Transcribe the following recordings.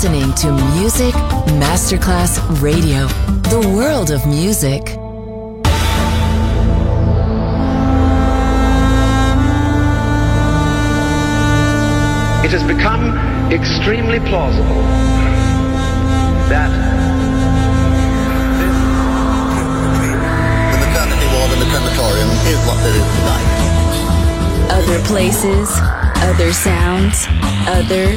listening to Music Masterclass Radio, the world of music. It has become extremely plausible that this The maternity ward in the crematorium is what there is tonight. Other places, other sounds, other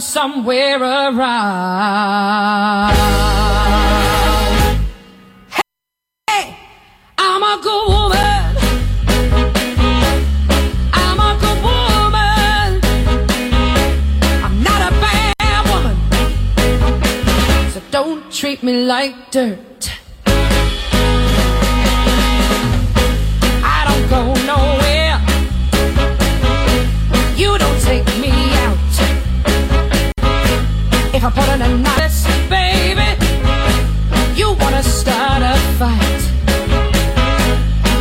Somewhere around. Hey, I'm a good woman. I'm a good woman. I'm not a bad woman. So don't treat me like dirt. If I put in a notice, baby, you wanna start a fight.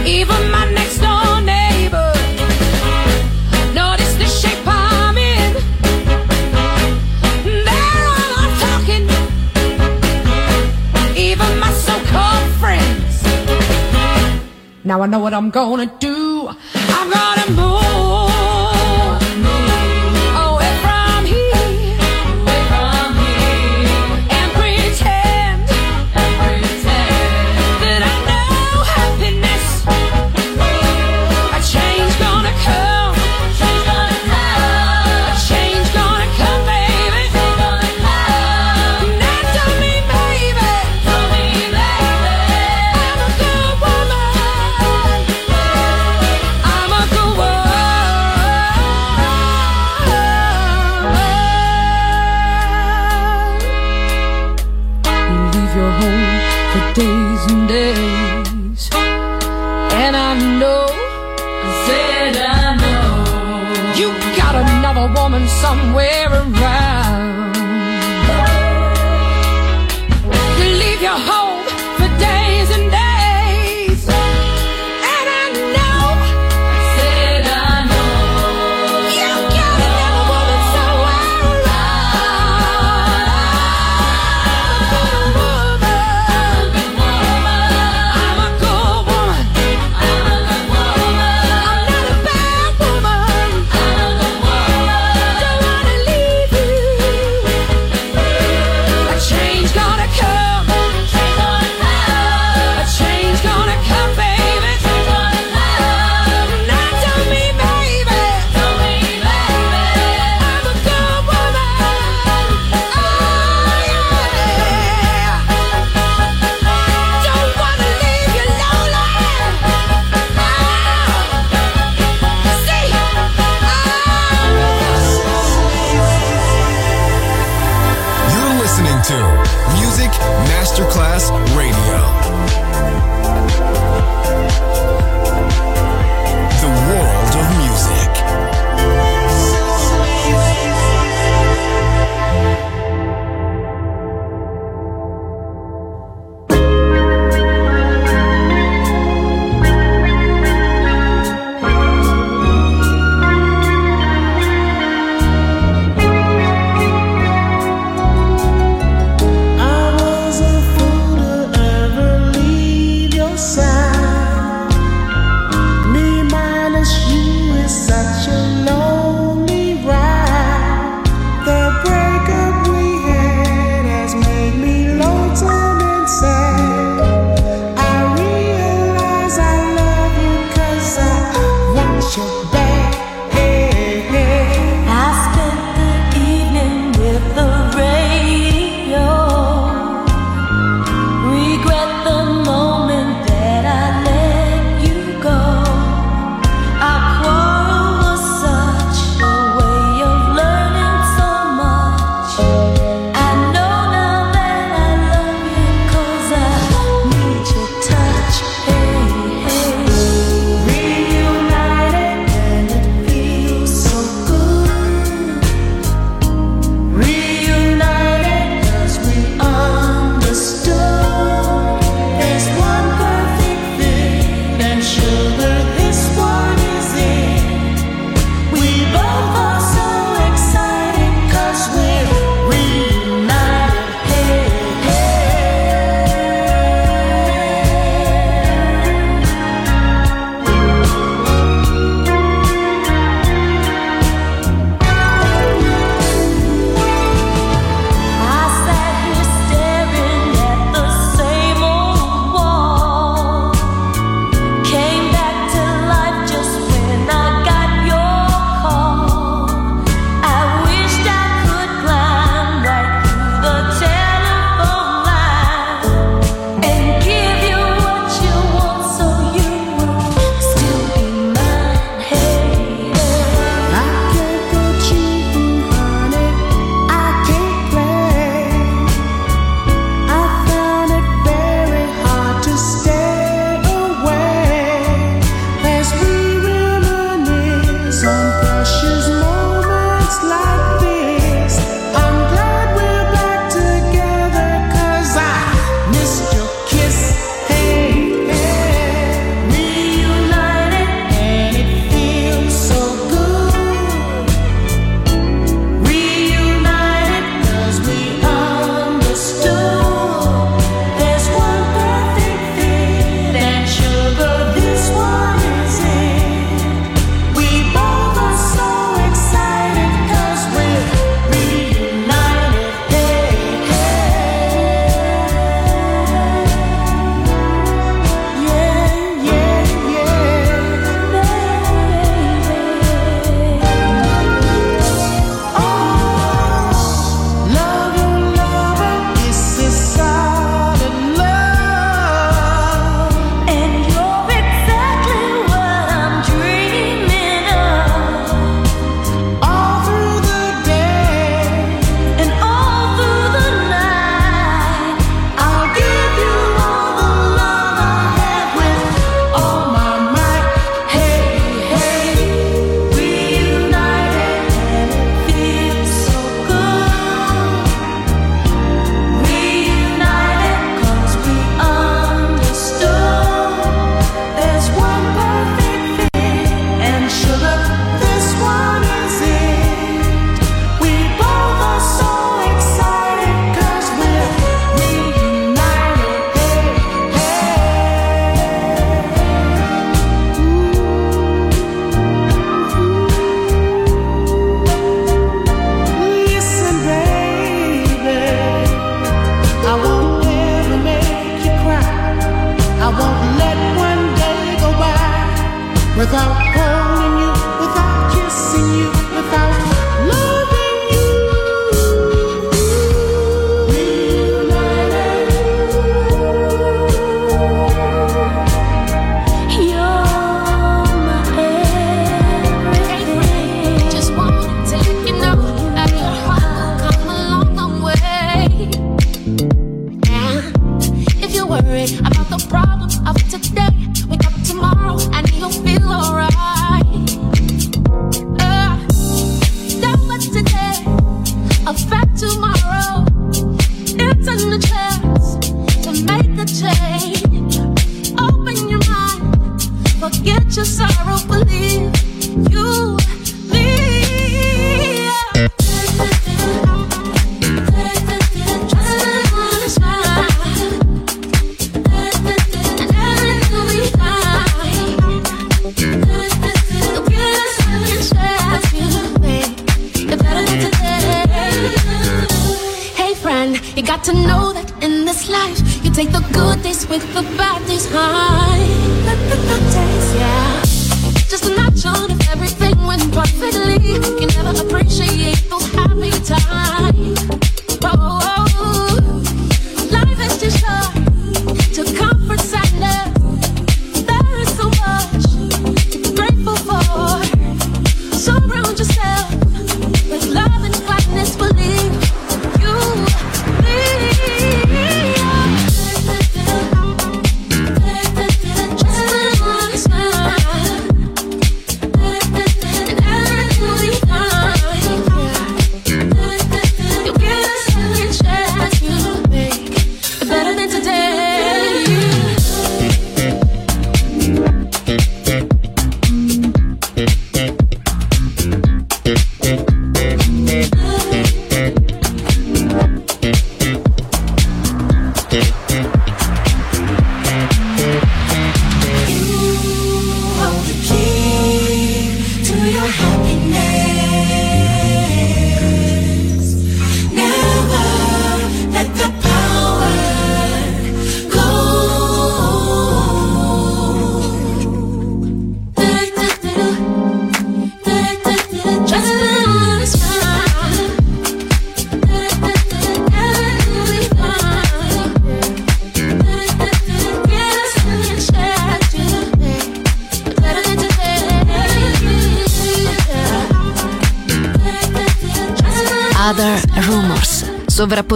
Even my next door neighbor notice the shape I'm in. They're all I'm talking. Even my so-called friends. Now I know what I'm gonna do.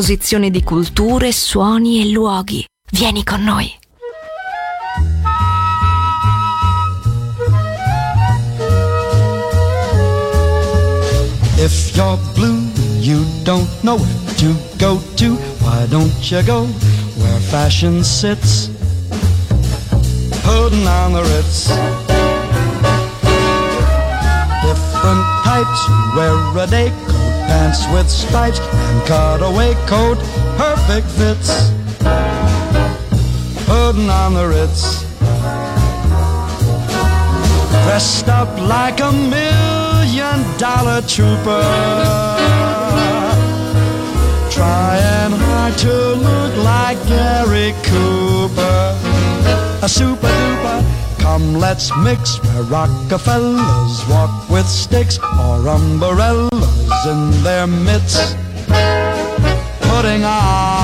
Sovrapposizione di culture, suoni e luoghi. Vieni con noi. If you're blue, you don't know where to go to. Why don't you go where fashion sits? Putting on the Ritz. Different types wear a day pants with stripes, and cutaway coat, perfect fits. Putting on the Ritz. Dressed up like a million dollar trooper. Trying hard to look like Gary Cooper. A super duper. Come, let's mix where Rockefellers walk with sticks or umbrellas in their midst. Putting on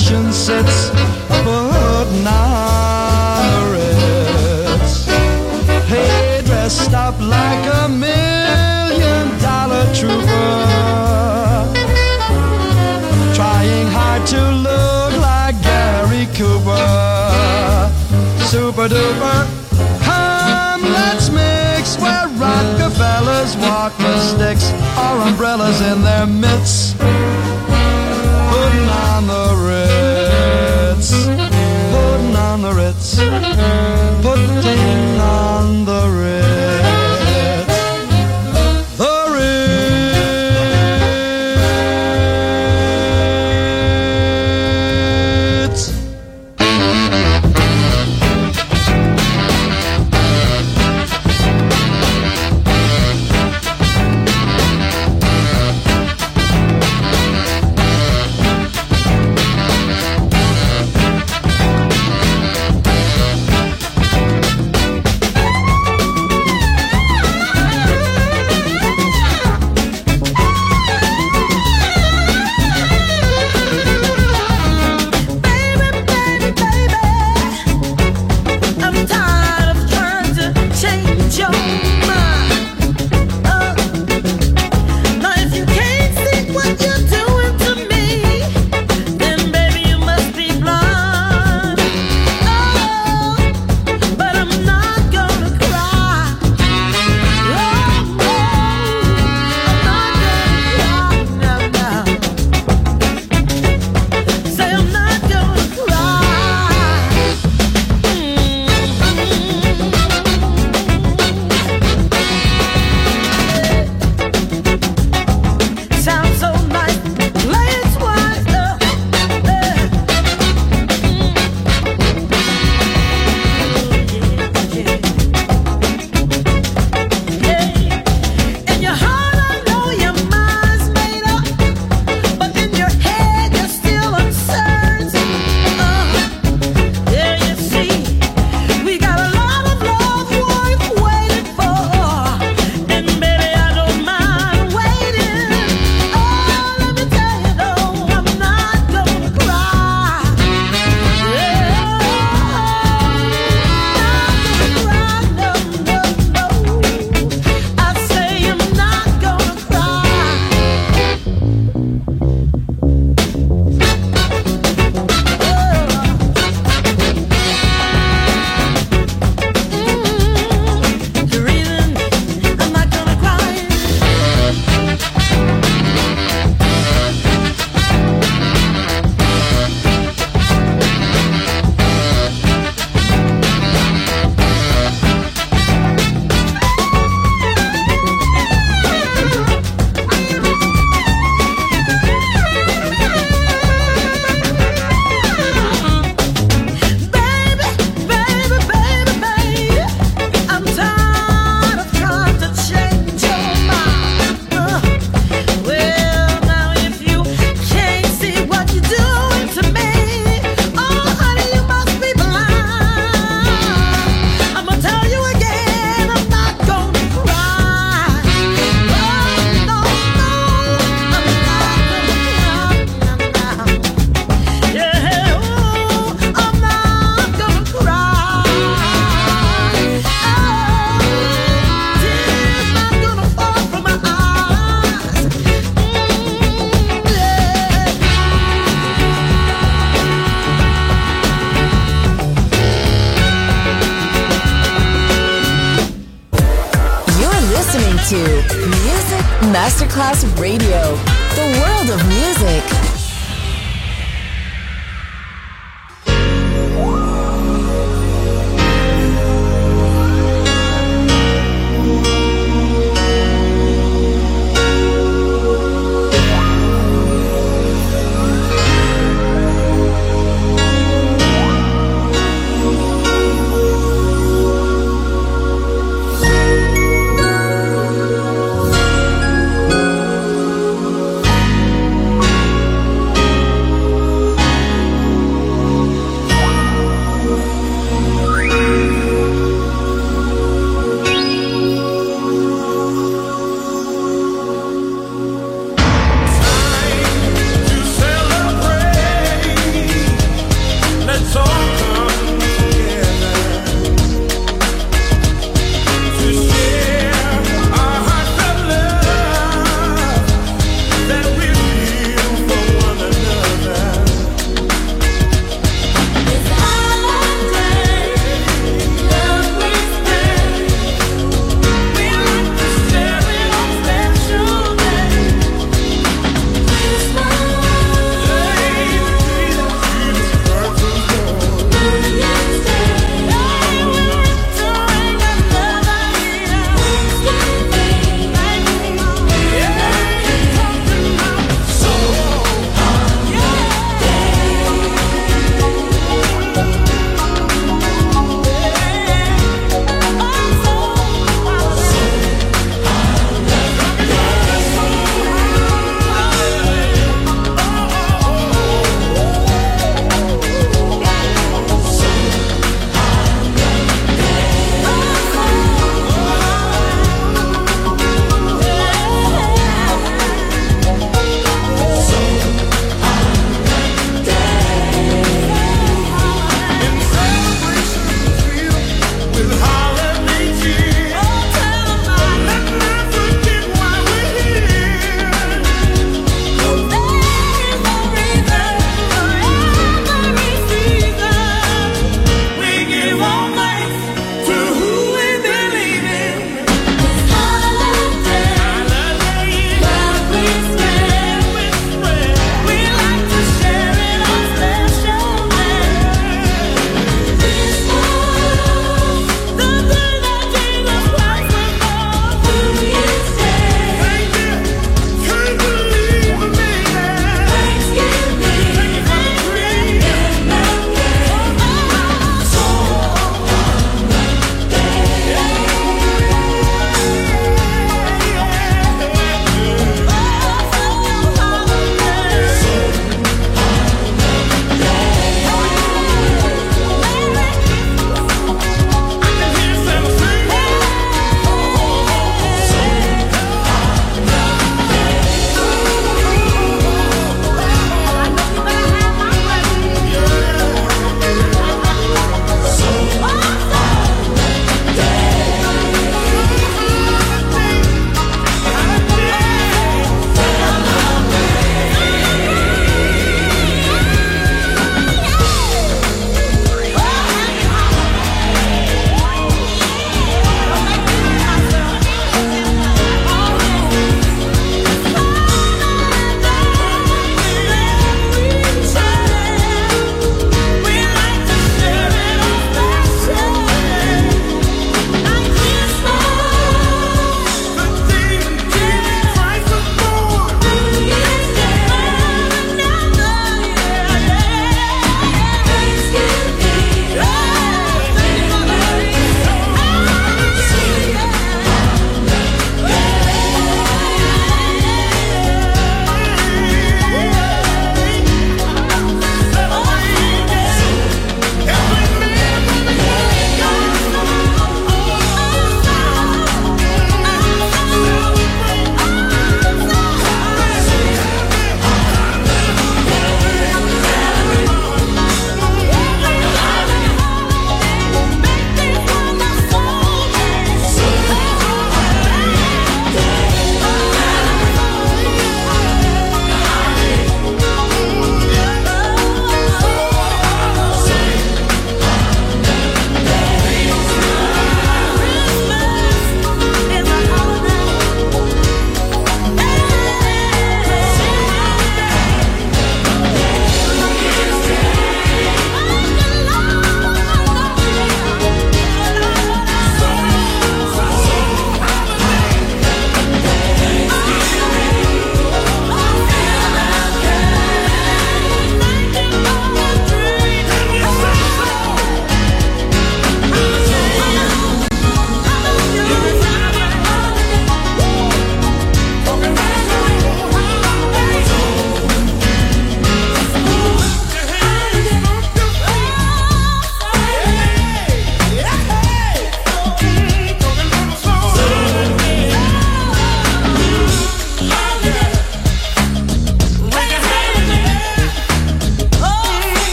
fashion sits? Putting on the Hey, dressed up like a million dollar trooper. Trying hard to look like Gary Cooper. Super duper. Come, let's mix where Rockefellers walk with sticks or umbrellas in their midst.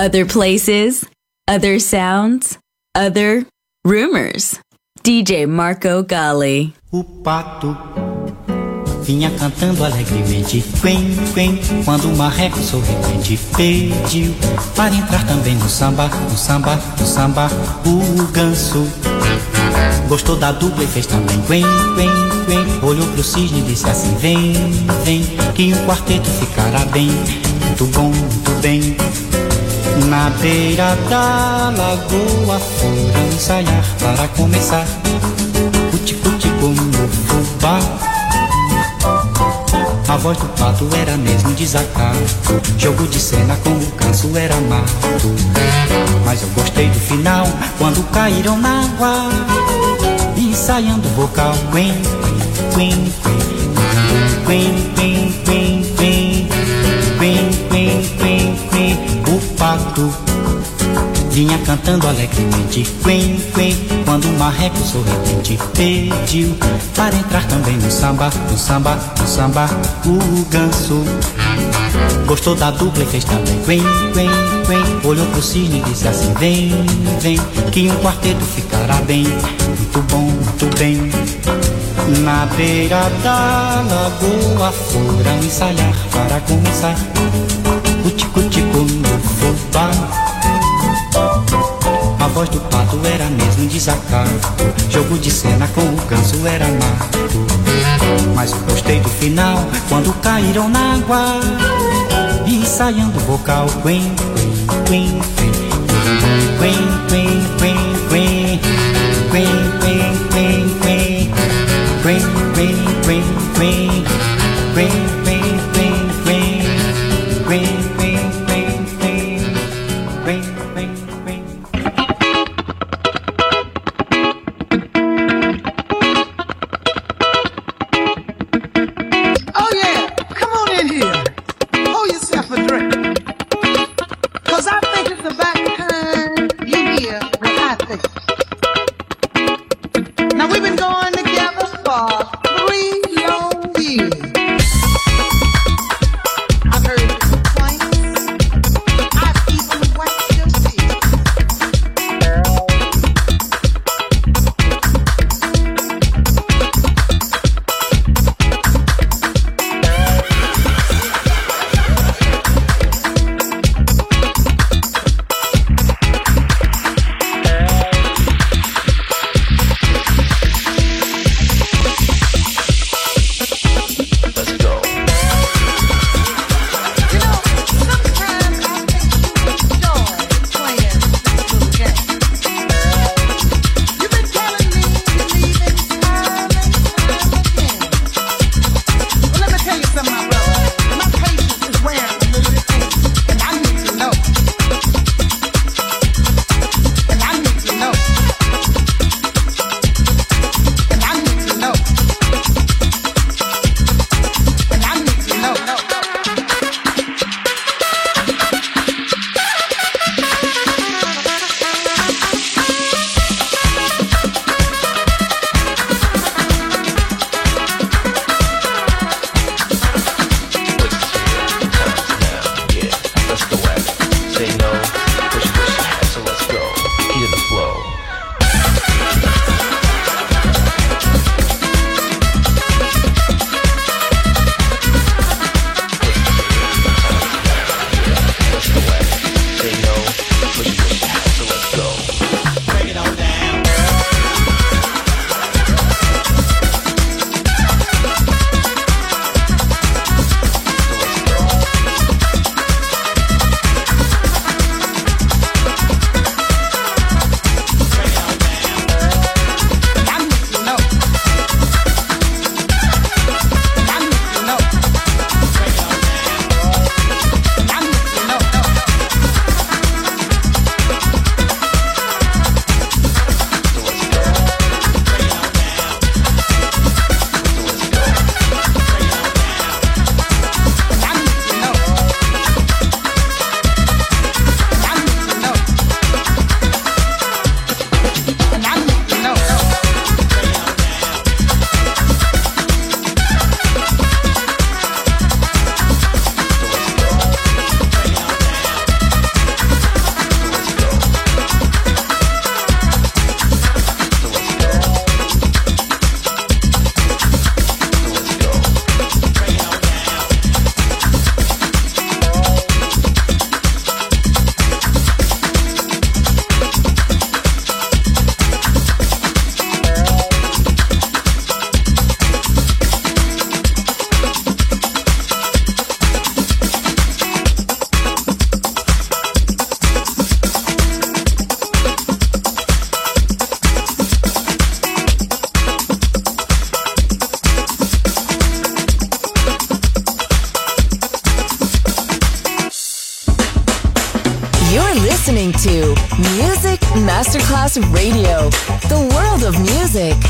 Other places, other sounds, other rumors. DJ Marco Gali. O pato vinha cantando alegremente, quen, quen, quando o marreco sorridente pediu para entrar também no samba, no samba, no samba. O ganso gostou da dupla e fez também, quen, quen, quen. Olhou pro cisne e disse assim: vem, vem, que o quarteto ficará bem, muito bom, muito bem. Na beira da lagoa foram ensaiar para começar. Cuti, cuti, como fubá. A voz do pato era mesmo desacato. Jogo de cena com o canso era mato. Mas eu gostei do final quando caíram na água. Ensaiando o vocal. Quen, quen, quen, quen, quen, O pato vinha cantando alegremente, quen, quen, quando o marreco sorridente pediu para entrar também no samba, no samba, no samba. O ganso gostou da dupla e fez também, quen, quen, quen. Olhou pro cisne e disse assim: vem, vem, que um quarteto ficará bem, muito bom, muito bem. Na beira da lagoa foram ensaiar para começar. Cuti, cuti, no fubá. A voz do pato era mesmo desacato. Jogo de cena com o ganso era mato. Mas gostei do final quando caíram na água. Ensaiando o vocal. Quen, quen, quen, music.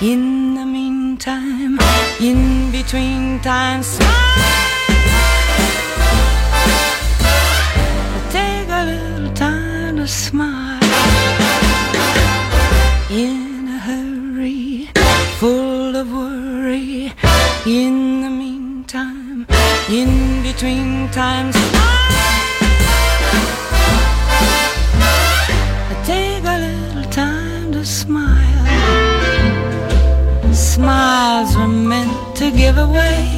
In the meantime, in between times, smile. Take a little time to smile. In a hurry, full of worry. In the meantime, in between times. give away.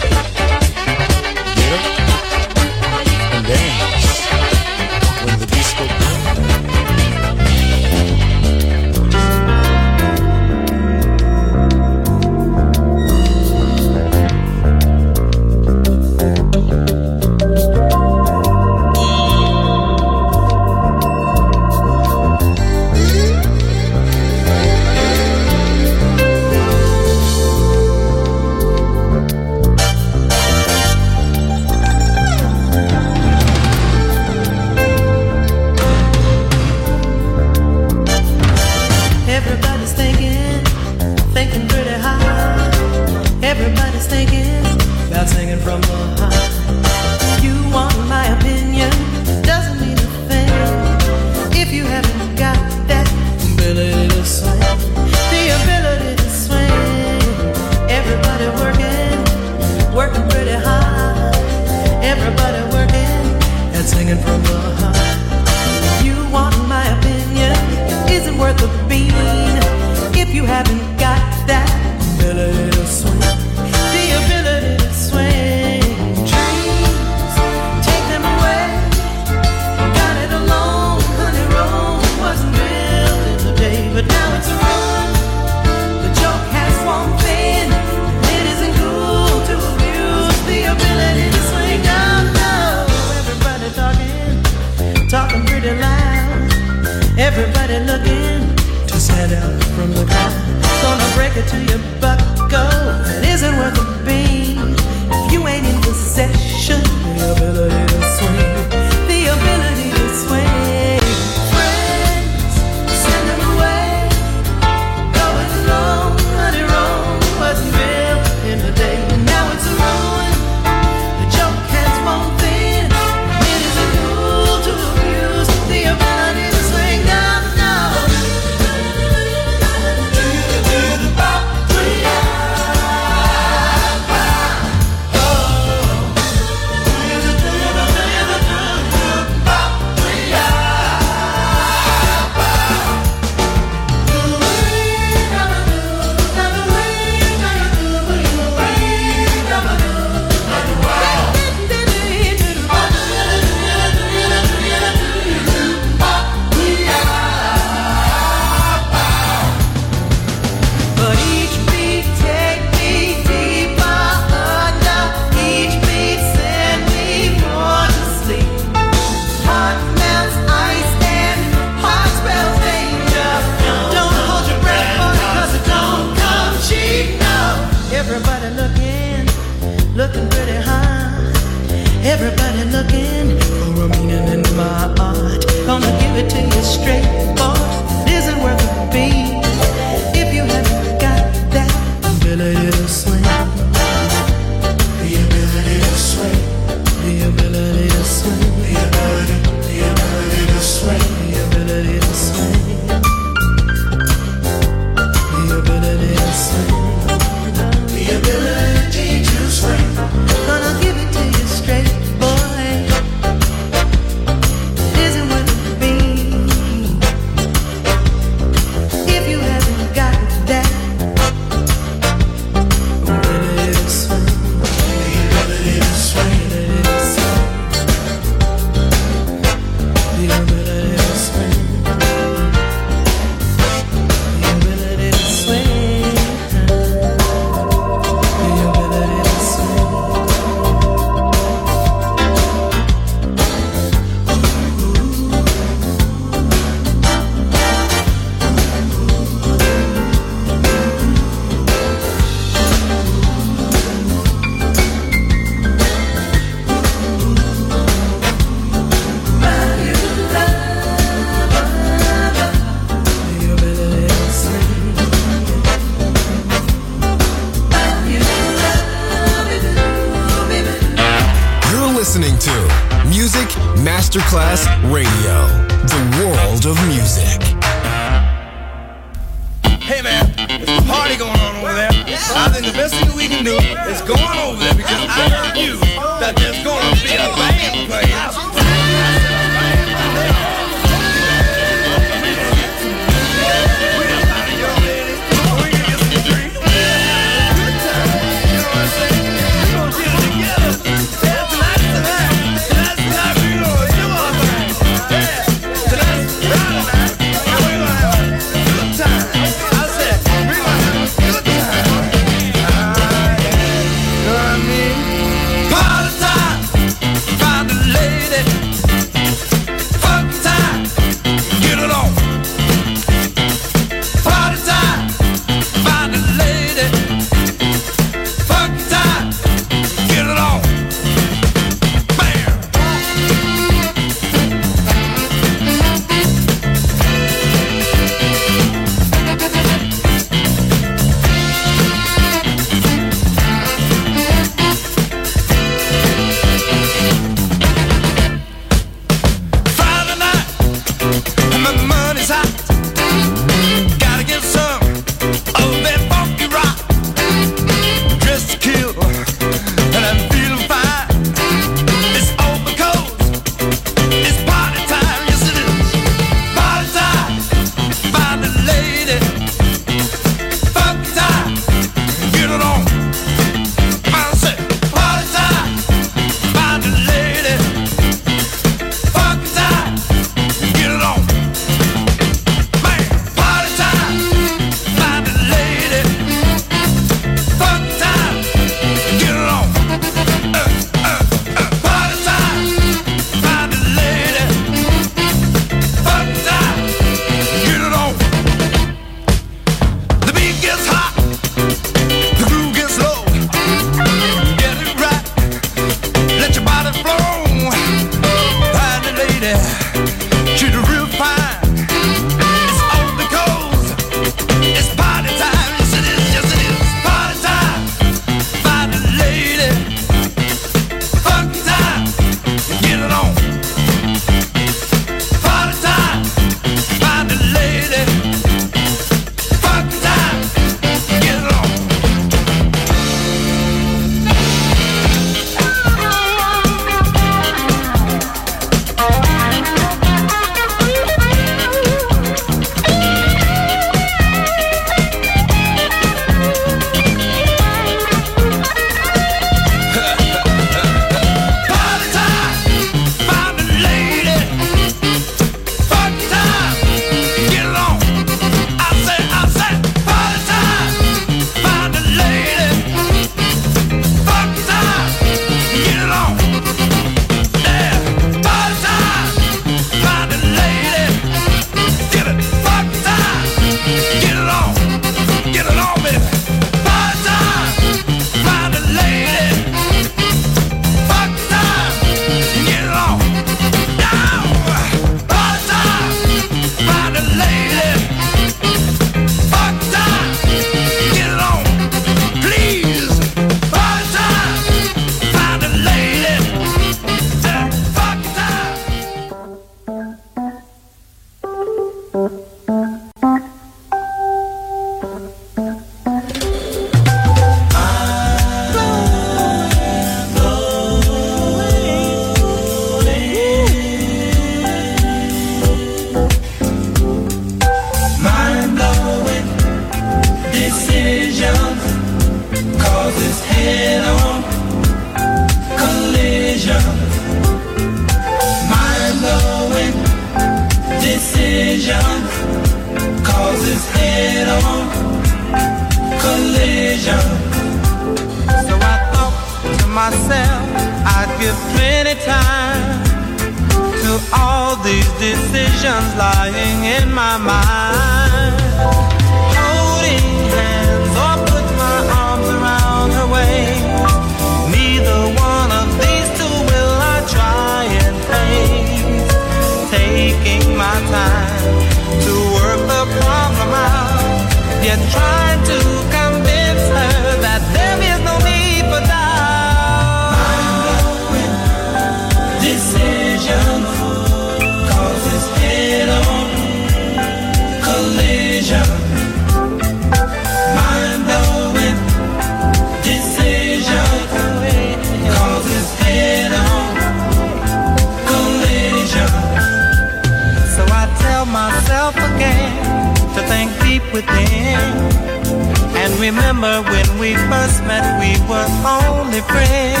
Only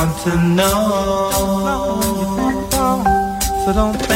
want to know. So don't